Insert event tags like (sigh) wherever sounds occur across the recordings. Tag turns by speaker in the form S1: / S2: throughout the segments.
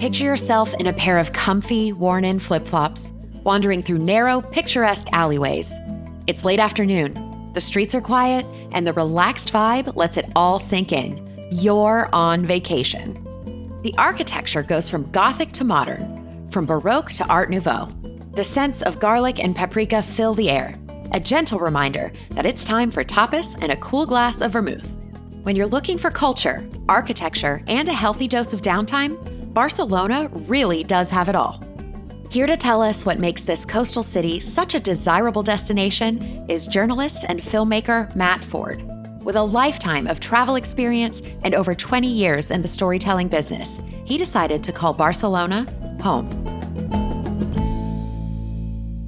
S1: Picture yourself in a pair of comfy, worn in flip flops, wandering through narrow, picturesque alleyways. It's late afternoon, the streets are quiet, and the relaxed vibe lets it all sink in. You're on vacation. The architecture goes from Gothic to modern, from Baroque to Art Nouveau. The scents of garlic and paprika fill the air, a gentle reminder that it's time for tapas and a cool glass of vermouth. When you're looking for culture, architecture, and a healthy dose of downtime, Barcelona really does have it all. Here to tell us what makes this coastal city such a desirable destination is journalist and filmmaker Matt Ford. With a lifetime of travel experience and over 20 years in the storytelling business, he decided to call Barcelona home.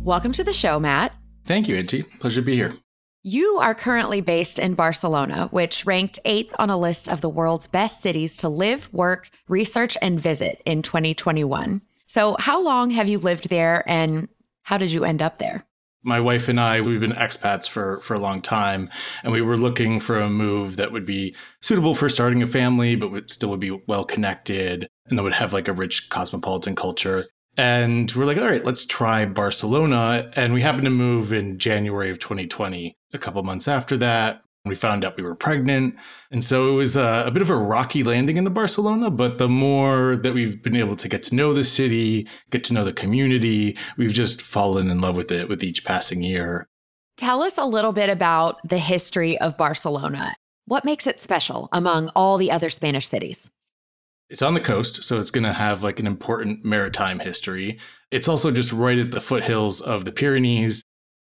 S1: Welcome to the show, Matt.
S2: Thank you, Angie. Pleasure to be here.
S1: You are currently based in Barcelona, which ranked eighth on a list of the world's best cities to live, work, research, and visit in 2021. So, how long have you lived there and how did you end up there?
S2: My wife and I, we've been expats for, for a long time, and we were looking for a move that would be suitable for starting a family, but would still would be well connected and that would have like a rich cosmopolitan culture. And we're like, all right, let's try Barcelona. And we happened to move in January of 2020. A couple months after that, we found out we were pregnant. And so it was a, a, bit of a rocky landing into Barcelona. But the more that we've been able to get to know the city, get to know the community, we've just fallen in love with it with each passing year.
S1: Tell us a little bit about the history of Barcelona. What makes it special among all the other Spanish cities?
S2: It's on the coast, so it's going to have like an important maritime history. It's also just right at the foothills of the Pyrenees.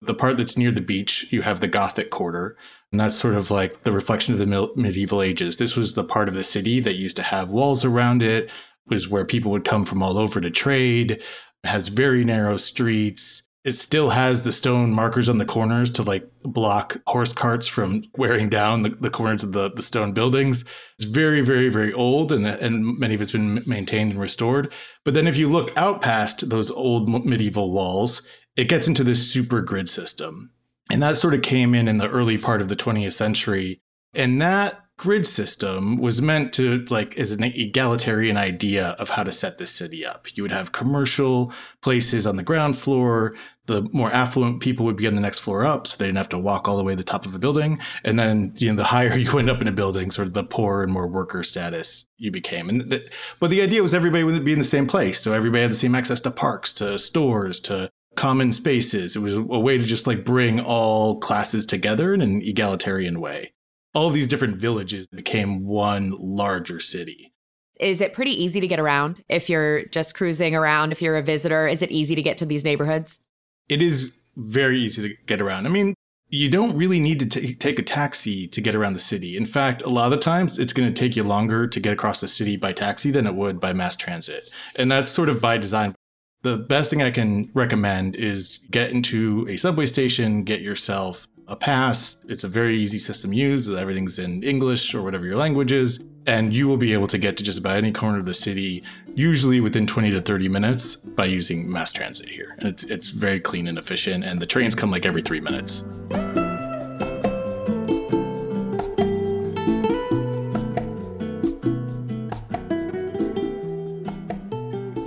S2: The part that's near the beach, you have the Gothic quarter, and that's sort of like the reflection of the medieval ages. This was the part of the city that used to have walls around it, was where people would come from all over to trade. Has very narrow streets it still has the stone markers on the corners to like block horse carts from wearing down the, the corners of the, the stone buildings. It's very, very, very old and, and many of it's been maintained and restored. But then if you look out past those old medieval walls, it gets into this super grid system. And that sort of came in in the early part of the 20th century. And that grid system was meant to like as an egalitarian idea of how to set the city up. You would have commercial places on the ground floor. The more affluent people would be on the next floor up, so they didn't have to walk all the way to the top of a building. And then, you know, the higher (laughs) you went up in a building, sort of the poorer and more worker status you became. And the, but the idea was everybody would be in the same place, so everybody had the same access to parks, to stores, to common spaces. It was a way to just like bring all classes together in an egalitarian way all these different villages became one larger city.
S1: Is it pretty easy to get around if you're just cruising around? If you're a visitor, is it easy to get to these neighborhoods?
S2: It is very easy to get around. I mean, you don't really need to t- take a taxi to get around the city. In fact, a lot of times it's going to take you longer to get across the city by taxi than it would by mass transit. And that's sort of by design. The best thing I can recommend is get into a subway station, get yourself a pass. It's a very easy system to use. Everything's in English or whatever your language is. And you will be able to get to just about any corner of the city, usually within 20 to 30 minutes by using mass transit here. And it's, it's very clean and efficient, and the trains come like every three minutes.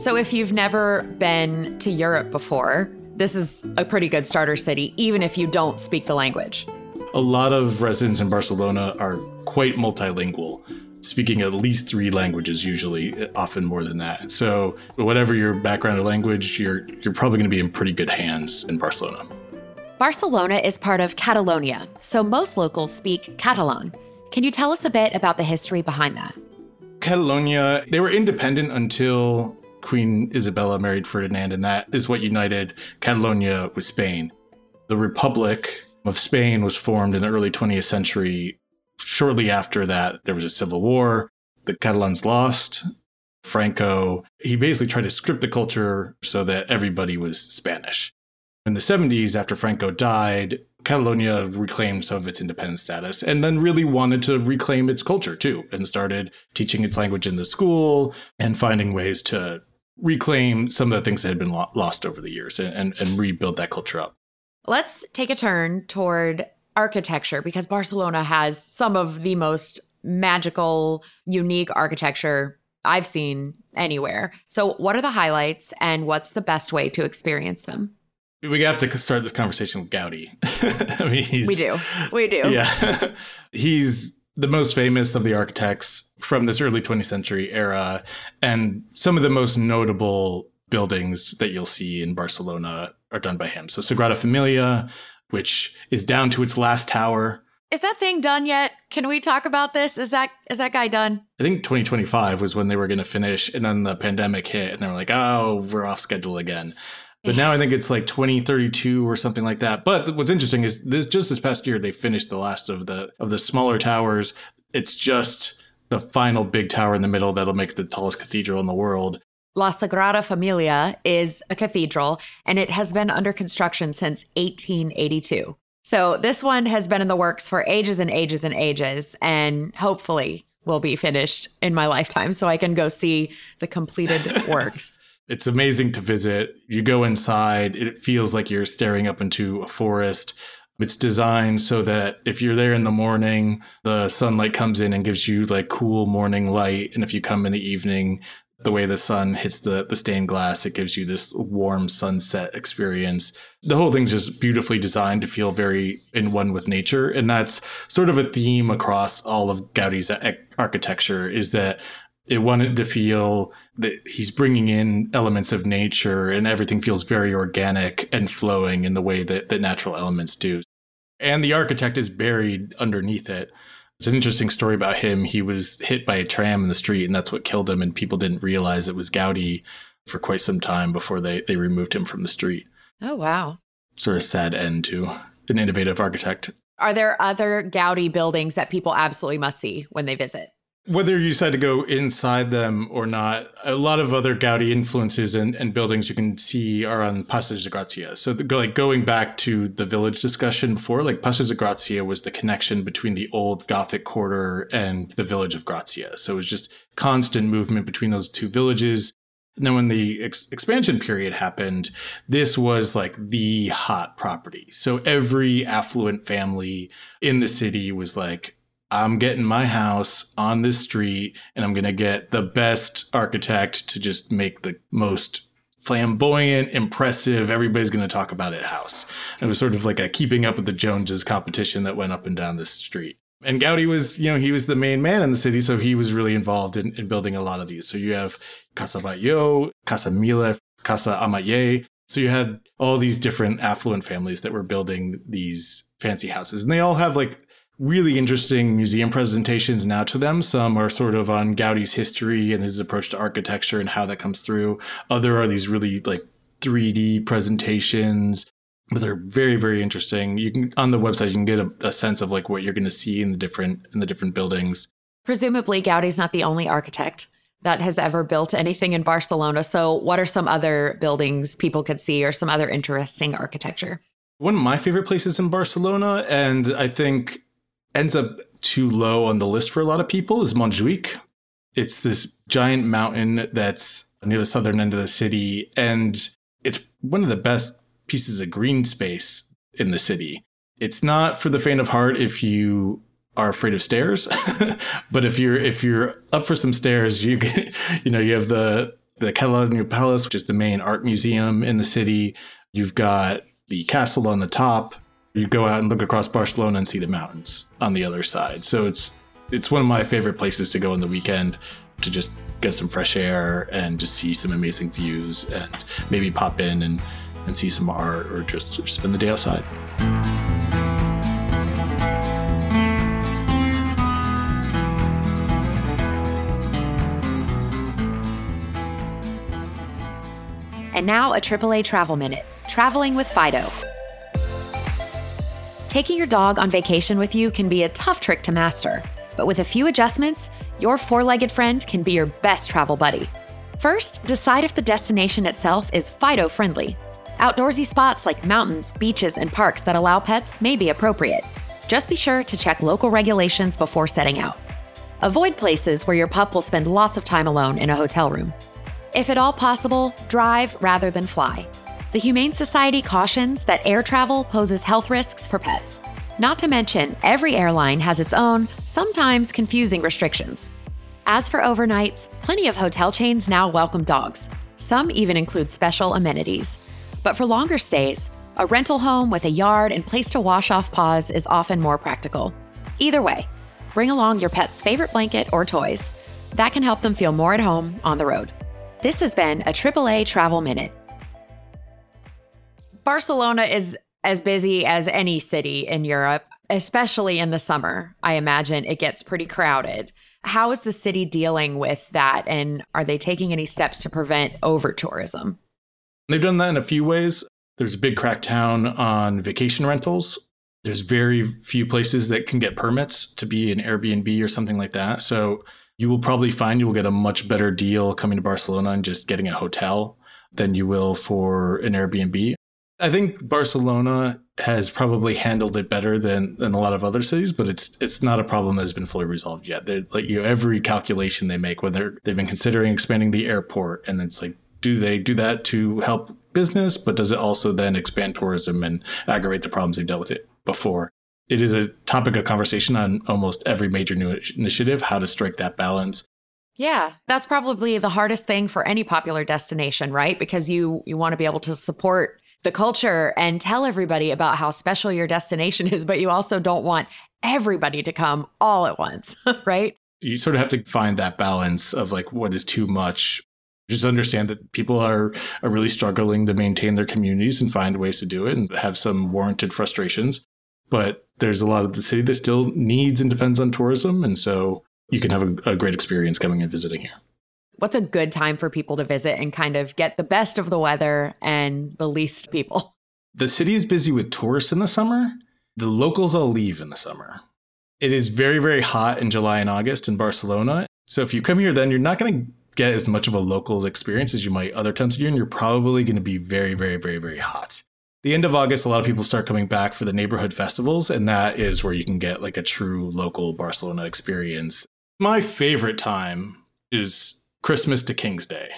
S1: So, if you've never been to Europe before, this is a pretty good starter city, even if you don't speak the language.
S2: A lot of residents in Barcelona are quite multilingual, speaking at least three languages, usually, often more than that. So, whatever your background or language, you're, you're probably going to be in pretty good hands in Barcelona.
S1: Barcelona is part of Catalonia, so most locals speak Catalan. Can you tell us a bit about the history behind that?
S2: Catalonia, they were independent until Queen Isabella married Ferdinand, and that is what united Catalonia with Spain. The Republic of Spain was formed in the early 20th century. Shortly after that, there was a civil war. The Catalans lost. Franco, he basically tried to script the culture so that everybody was Spanish. In the 70s, after Franco died, Catalonia reclaimed some of its independent status and then really wanted to reclaim its culture too and started teaching its language in the school and finding ways to reclaim some of the things that had been lo- lost over the years and, and, and rebuild that culture up.
S1: Let's take a turn toward architecture because Barcelona has some of the most magical, unique architecture I've seen anywhere. So, what are the highlights and what's the best way to experience them?
S2: We have to start this conversation with Gaudi. (laughs)
S1: I mean, we do. We do.
S2: Yeah. (laughs) he's the most famous of the architects from this early 20th century era. And some of the most notable buildings that you'll see in Barcelona are done by him. So, Sagrada Familia, which is down to its last tower.
S1: Is that thing done yet? Can we talk about this? Is that is that guy done?
S2: I think 2025 was when they were going to finish, and then the pandemic hit, and they were like, "Oh, we're off schedule again." But now I think it's like 2032 or something like that. But what's interesting is this just this past year they finished the last of the of the smaller towers. It's just the final big tower in the middle that'll make the tallest cathedral in the world.
S1: La Sagrada Familia is a cathedral and it has been under construction since 1882. So this one has been in the works for ages and ages and ages, and hopefully will be finished in my lifetime so I can go see the completed (laughs) works.
S2: It's amazing to visit. You go inside, it feels like you're staring up into a forest. It's designed so that if you're there in the morning, the sunlight comes in and gives you like cool morning light. And if you come in the evening, the way the sun hits the, the stained glass, it gives you this warm sunset experience. The whole thing's just beautifully designed to feel very in one with nature. And that's sort of a theme across all of Gaudi's architecture is that it wanted to feel that he's bringing in elements of nature and everything feels very organic and flowing in the way that, that natural elements do. And the architect is buried underneath it. It's an interesting story about him. He was hit by a tram in the street, and that's what killed him. And people didn't realize it was Gaudi for quite some time before they, they removed him from the street.
S1: Oh, wow.
S2: Sort of sad end to an innovative architect.
S1: Are there other Gaudi buildings that people absolutely must see when they visit?
S2: Whether you decide to go inside them or not, a lot of other Gaudi influences and, and buildings you can see are on Passeig de Gracia. So, the, like going back to the village discussion before, like Passeig de Gracia was the connection between the old Gothic quarter and the village of Gracia. So it was just constant movement between those two villages. And then when the ex- expansion period happened, this was like the hot property. So every affluent family in the city was like, I'm getting my house on this street and I'm going to get the best architect to just make the most flamboyant, impressive, everybody's going to talk about it house. It was sort of like a keeping up with the Joneses competition that went up and down the street. And Gaudi was, you know, he was the main man in the city, so he was really involved in, in building a lot of these. So you have Casa Batlló, Casa Mila, Casa Ametller. So you had all these different affluent families that were building these fancy houses. And they all have like really interesting museum presentations now to them. Some are sort of on Gaudi's history and his approach to architecture and how that comes through. Other are these really like 3D presentations, but they're very very interesting. You can on the website you can get a, a sense of like what you're going to see in the different in the different buildings.
S1: Presumably Gaudi's not the only architect that has ever built anything in Barcelona. So what are some other buildings people could see or some other interesting architecture?
S2: One of my favorite places in Barcelona and I think ends up too low on the list for a lot of people is Montjuic. It's this giant mountain that's near the southern end of the city, and it's one of the best pieces of green space in the city. It's not for the faint of heart if you are afraid of stairs, (laughs) but if you're if you're up for some stairs, you get, (laughs) you know you have the the Catalunya Palace, which is the main art museum in the city. You've got the castle on the top, you go out and look across Barcelona and see the mountains on the other side. So it's it's one of my favorite places to go on the weekend to just get some fresh air and just see some amazing views and maybe pop in and, and see some art or just spend the day outside.
S1: And now a AAA travel minute traveling with Fido. Taking your dog on vacation with you can be a tough trick to master, but with a few adjustments, your four legged friend can be your best travel buddy. First, decide if the destination itself is Fido friendly. Outdoorsy spots like mountains, beaches, and parks that allow pets may be appropriate. Just be sure to check local regulations before setting out. Avoid places where your pup will spend lots of time alone in a hotel room. If at all possible, drive rather than fly. The Humane Society cautions that air travel poses health risks for pets. Not to mention, every airline has its own, sometimes confusing restrictions. As for overnights, plenty of hotel chains now welcome dogs. Some even include special amenities. But for longer stays, a rental home with a yard and place to wash off paws is often more practical. Either way, bring along your pet's favorite blanket or toys. That can help them feel more at home on the road. This has been a AAA Travel Minute. Barcelona is as busy as any city in Europe, especially in the summer. I imagine it gets pretty crowded. How is the city dealing with that? And are they taking any steps to prevent over tourism?
S2: They've done that in a few ways. There's a big crackdown on vacation rentals. There's very few places that can get permits to be an Airbnb or something like that. So you will probably find you will get a much better deal coming to Barcelona and just getting a hotel than you will for an Airbnb. I think Barcelona has probably handled it better than than a lot of other cities, but it's it's not a problem that has been fully resolved yet. They're, like you know, every calculation they make whether they've been considering expanding the airport, and it's like, do they do that to help business, but does it also then expand tourism and aggravate the problems they've dealt with it before? It is a topic of conversation on almost every major new initiative, how to strike that balance.
S1: Yeah, that's probably the hardest thing for any popular destination, right? Because you you want to be able to support the culture and tell everybody about how special your destination is, but you also don't want everybody to come all at once, (laughs) right?
S2: You sort of have to find that balance of like what is too much. Just understand that people are, are really struggling to maintain their communities and find ways to do it and have some warranted frustrations. But there's a lot of the city that still needs and depends on tourism. And so you can have a, a great experience coming and visiting here
S1: what's a good time for people to visit and kind of get the best of the weather and the least people?
S2: The city is busy with tourists in the summer. The locals all leave in the summer. It is very, very hot in July and August in Barcelona. So if you come here, then you're not going to get as much of a local experience as you might other times of year, and you're probably going to be very, very, very, very hot. The end of August, a lot of people start coming back for the neighborhood festivals, and that is where you can get like a true local Barcelona experience. My favorite time is Christmas to King's Day.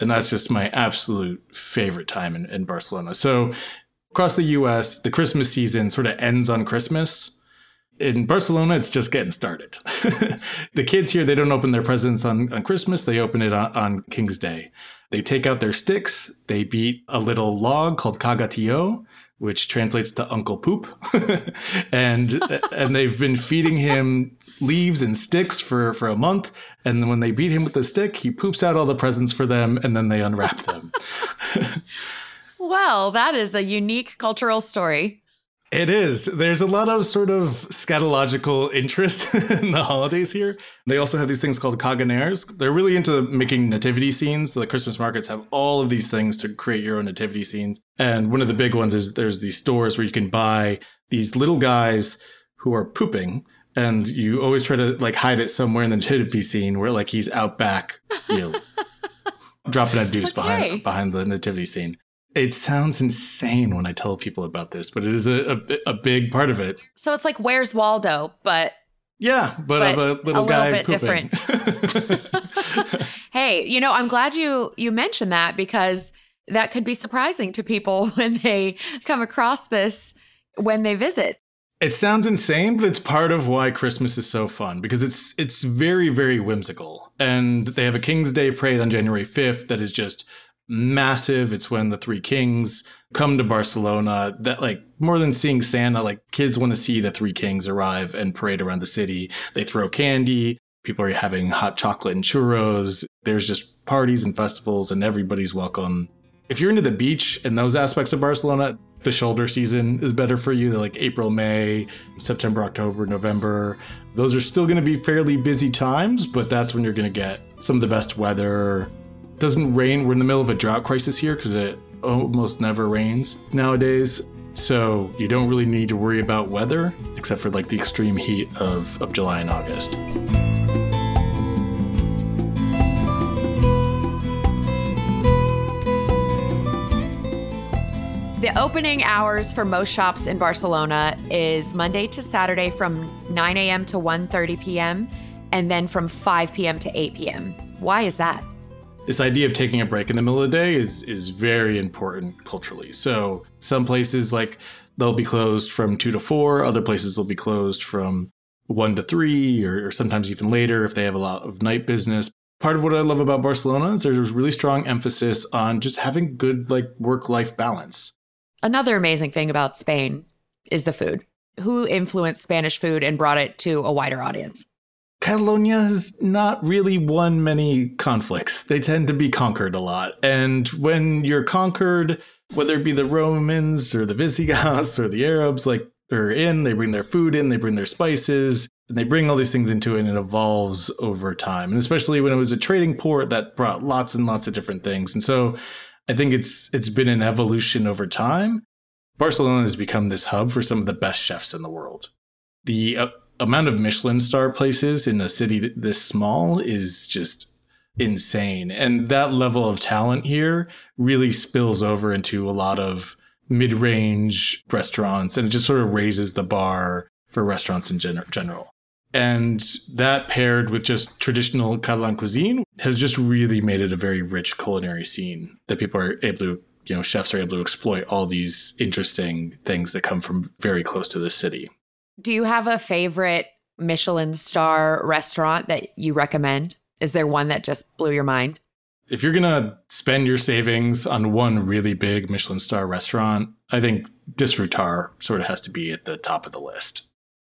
S2: And that's just my absolute favorite time in, in Barcelona. So across the US, the Christmas season sort of ends on Christmas. In Barcelona, it's just getting started. (laughs) the kids here, they don't open their presents on, on Christmas, they open it on, on King's Day. They take out their sticks, they beat a little log called Caga-Tió, which translates to Uncle Poop, (laughs) and and they've been feeding him leaves and sticks for for a month. And when they beat him with the stick, he poops out all the presents for them, and then they unwrap them. (laughs)
S1: well, that is a unique cultural story.
S2: It is. There's a lot of sort of scatological interest (laughs) in the holidays here. They also have these things called caganeres. They're really into making nativity scenes. The Christmas markets have all of these things to create your own nativity scenes. And one of the big ones is there's these stores where you can buy these little guys who are pooping and you always try to like hide it somewhere in the nativity scene where like he's out back, you know, (laughs) dropping a deuce okay. behind behind the nativity scene. It sounds insane when I tell people about this, but it is a, a, a big part of it.
S1: So it's like Where's Waldo, but
S2: yeah, but, but of a little a guy little bit pooping.
S1: different. (laughs) hey, you know, I'm glad you you mentioned that because that could be surprising to people (laughs) when they come across this when they visit.
S2: It sounds insane, but it's part of why Christmas is so fun because it's it's very very whimsical. And they have a King's Day parade on January 5th that is just massive. It's when the three kings come to Barcelona. That like more than seeing Santa, like kids want to see the three kings arrive and parade around the city. They throw candy. People are having hot chocolate and churros. There's just parties and festivals, and everybody's welcome. If you're into the beach and those aspects of Barcelona, the shoulder season is better for you. like April, May, September, October, November. Those are still going to be fairly busy times, but that's when you're going to get some of the best weather doesn't rain. We're in the middle of a drought crisis here because it almost never rains nowadays. So you don't really need to worry about weather except for like the extreme heat of, of July and August.
S1: The opening hours for most shops in Barcelona is Monday to Saturday from 9 a.m. to 1:30 p.m. and then from 5 p.m. to 8 p.m. Why is that?
S2: This idea of taking a break in the middle of the day is is very important culturally. So some places like they'll be closed from two to four, other places will be closed from 1 to 3 or, or sometimes even later if they have a lot of night business. Part of what I love about Barcelona is there's a really strong emphasis on just having good like work-life balance.
S1: Another amazing thing about Spain is the food. Who influenced Spanish food and brought it to a wider audience?
S2: Catalonia has not really won many conflicts. They tend to be conquered a lot. And when you're conquered, whether it be the Romans or the Visigoths or the Arabs, like they're in, they bring their food in, they bring their spices, and they bring all these things into it and it evolves over time. And especially when it was a trading port that brought lots and lots of different things. And so I think it's it's been an evolution over time. Barcelona has become this hub for some of the best chefs in the world. The uh, amount of Michelin star places in a city this small is just insane. And that level of talent here really spills over into a lot of mid range restaurants and it just sort of raises the bar for restaurants in gen- general. And that paired with just traditional Catalan cuisine has just really made it a very rich culinary scene that people are able to, you know, chefs are able to exploit all these interesting things that come from very close to the city.
S1: Do you have a favorite Michelin star restaurant that you recommend? Is there one that just blew your mind?
S2: If you're going to spend your savings on one really big Michelin star restaurant, I think Disfrutar sort of has to be at the top of the list.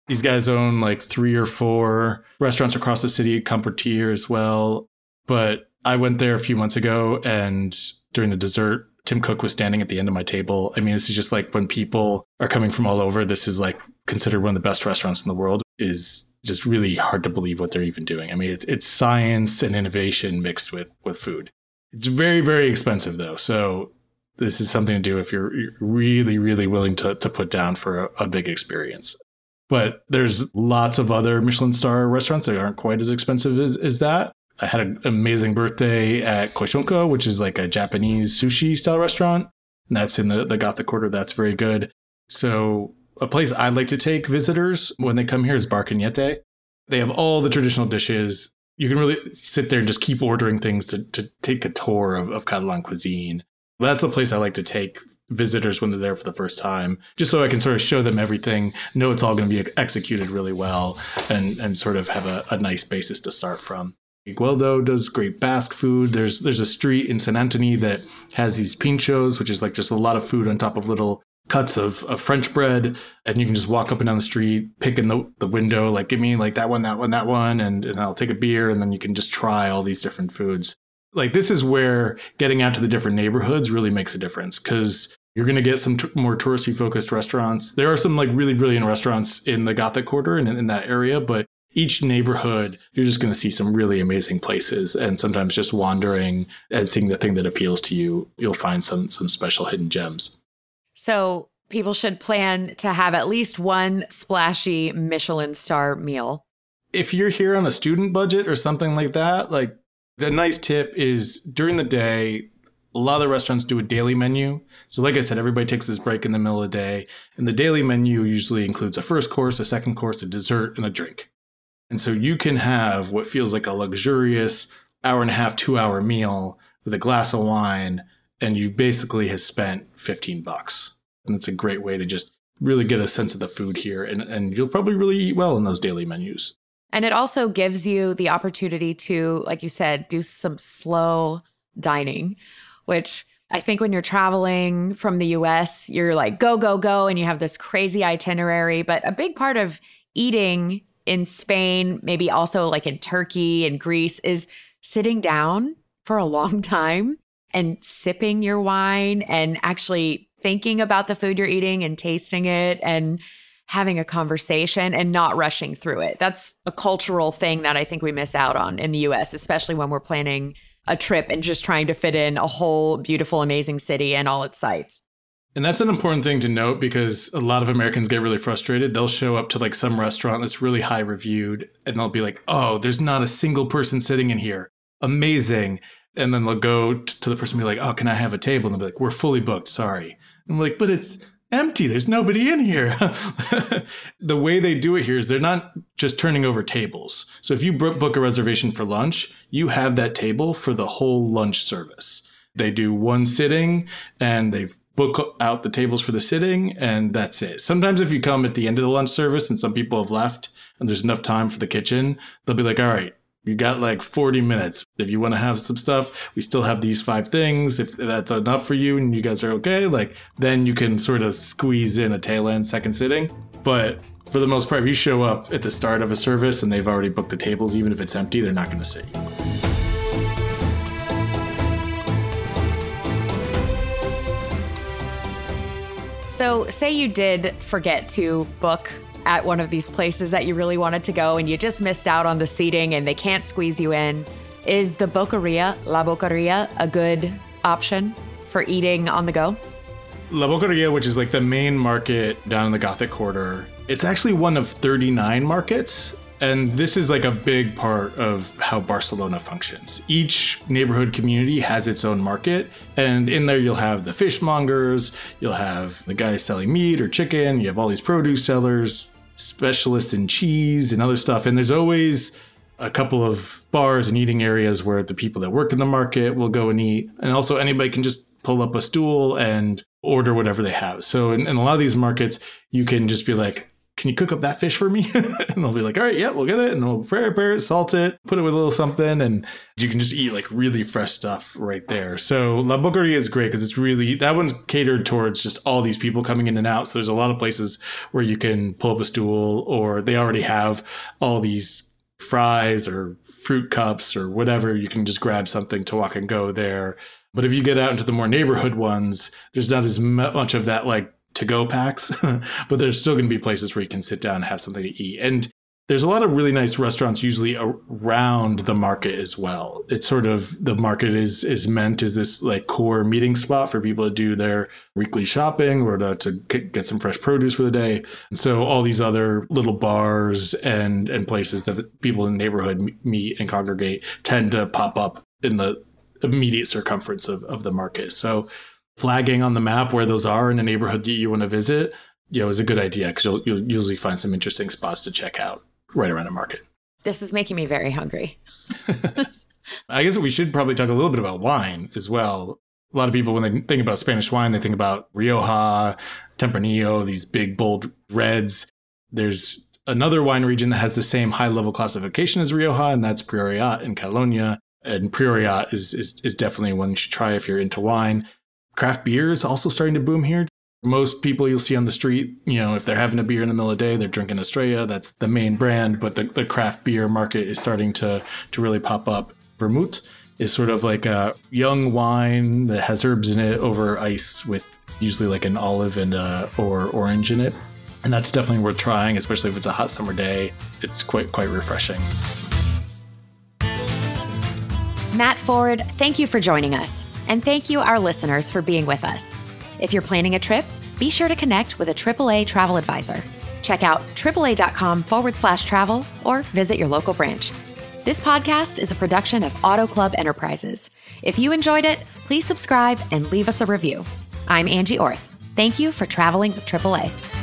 S2: These guys own like three or four restaurants across the city, Compartir as well. But I went there a few months ago and during the dessert, Tim Cook was standing at the end of my table. I mean, this is just like when people are coming from all over, this is like considered one of the best restaurants in the world is just really hard to believe what they're even doing. I mean, it's it's science and innovation mixed with with food. It's very very expensive though, so this is something to do if you're, really really willing to to put down for a, a big experience. But there's lots of other Michelin star restaurants that aren't quite as expensive as, as that. I had an amazing birthday at Koy Shunka, which is like a Japanese sushi style restaurant. And that's in the, the Gothic Quarter. That's very good. So a place I'd like to take visitors when they come here is Bar Cañete. They have all the traditional dishes. You can really sit there and just keep ordering things to, to take a tour of, of Catalan cuisine. That's a place I like to take visitors when they're there for the first time, just so I can sort of show them everything, know it's all going to be executed really well, and, and sort of have a, a nice basis to start from. Gueldo does great Basque food. There's there's a street in Sant Antoni that has these pinchos, which is like just a lot of food on top of little cuts of, of French bread, and you can just walk up and down the street, pick in the, the window, like, give me like that one, that one, that one, and, and I'll take a beer, and then you can just try all these different foods. Like, this is where getting out to the different neighborhoods really makes a difference because you're going to get some t- more touristy focused restaurants. There are some like really brilliant restaurants in the Gothic Quarter and in, in that area, but each neighborhood, you're just going to see some really amazing places. And sometimes just wandering and seeing the thing that appeals to you, you'll find some some special hidden gems.
S1: So people should plan to have at least one splashy Michelin star meal.
S2: If you're here on a student budget or something like that, like a nice tip is during the day, a lot of the restaurants do a daily menu. So, like I said, everybody takes this break in the middle of the day. And the daily menu usually includes a first course, a second course, a dessert, and a drink. And so you can have what feels like a luxurious hour and a half, two hour meal with a glass of wine and you basically have spent 15 bucks. And it's a great way to just really get a sense of the food here. And, and you'll probably really eat well in those daily menus.
S1: And it also gives you the opportunity to, like you said, do some slow dining, which I think when you're traveling from the US, you're like, go, go, go. And you have this crazy itinerary. But a big part of eating in Spain, maybe also like in Turkey and Greece, is sitting down for a long (laughs) time and sipping your wine and actually thinking about the food you're eating and tasting it and having a conversation and not rushing through it. That's a cultural thing that I think we miss out on in the US, especially when we're planning a trip and just trying to fit in a whole beautiful, amazing city and all its sights.
S2: And that's an important thing to note because a lot of Americans get really frustrated. They'll show up to like some restaurant that's really high reviewed and they'll be like, oh, there's not a single person sitting in here. Amazing. And then they'll go t- to the person and be like, "Oh, can I have a table?" And they'll be like, "We're fully booked. Sorry." And I'm like, "But it's empty. There's nobody in here." (laughs) the way they do it here is they're not just turning over tables. So if you book a reservation for lunch, you have that table for the whole lunch service. They do one sitting and they book out the tables for the sitting and that's it. Sometimes if you come at the end of the lunch service and some people have left, and there's enough time for the kitchen, they'll be like, all right, you got like 40 minutes. If you want to have some stuff, we still have these five things. If that's enough for you and you guys are okay, like then you can sort of squeeze in a tail end second sitting. But for the most part, if you show up at the start of a service and they've already booked the tables, even if it's empty, they're not going to sit you.
S1: So, say you did forget to book at one of these places that you really wanted to go and you just missed out on the seating and they can't squeeze you in. Is the Boqueria, La Boqueria, a good option for eating on the go?
S2: La Boqueria, which is like the main market down in the Gothic Quarter, it's actually one of 39 markets. And this is like a big part of how Barcelona functions. Each neighborhood community has its own market. And in there, you'll have the fishmongers, you'll have the guys selling meat or chicken, you have all these produce sellers, specialists in cheese and other stuff. And there's always a couple of bars and eating areas where the people that work in the market will go and eat. And also, anybody can just pull up a stool and order whatever they have. So, in, in a lot of these markets, you can just be like, can you cook up that fish for me? (laughs) and they'll be like, all right, yeah, we'll get it. And we'll prepare it, salt it, put it with a little something. And you can just eat like really fresh stuff right there. So La Boqueria is great because it's really, that one's catered towards just all these people coming in and out. So there's a lot of places where you can pull up a stool or they already have all these fries or fruit cups or whatever. You can just grab something to walk and go there. But if you get out into the more neighborhood ones, there's not as much of that like to go packs, (laughs) but there's still going to be places where you can sit down and have something to eat. And there's a lot of really nice restaurants usually around the market as well. It's sort of the market is is meant as this like core meeting spot for people to do their weekly shopping or to, to get some fresh produce for the day. And so all these other little bars and and places that people in the neighborhood meet and congregate tend to pop up in the immediate circumference of, of the market. So flagging on the map where those are in a neighborhood that you want to visit, you know, is a good idea because you'll, you'll usually find some interesting spots to check out right around a market.
S1: This is making me very hungry. (laughs) (laughs)
S2: I guess we should probably talk a little bit about wine as well. A lot of people, when they think about Spanish wine, they think about Rioja, Tempranillo, these big, bold reds. There's another wine region that has the same high level classification as Rioja, and that's Priorat in Catalonia. And Priorat is, is, is definitely one you should try if you're into wine. Craft beer is also starting to boom here. Most people you'll see on the street, you know, if they're having a beer in the middle of the day, they're drinking Estrella. That's the main brand, but the, the craft beer market is starting to to really pop up. Vermouth is sort of like a young wine that has herbs in it over ice with usually like an olive and uh, or orange in it. And that's definitely worth trying, especially if it's a hot summer day. It's quite quite refreshing.
S1: Matt Ford, thank you for joining us. And thank you, our listeners, for being with us. If you're planning a trip, be sure to connect with a AAA travel advisor. Check out AAA.com forward slash travel or visit your local branch. This podcast is a production of Auto Club Enterprises. If you enjoyed it, please subscribe and leave us a review. I'm Angie Orth. Thank you for traveling with AAA.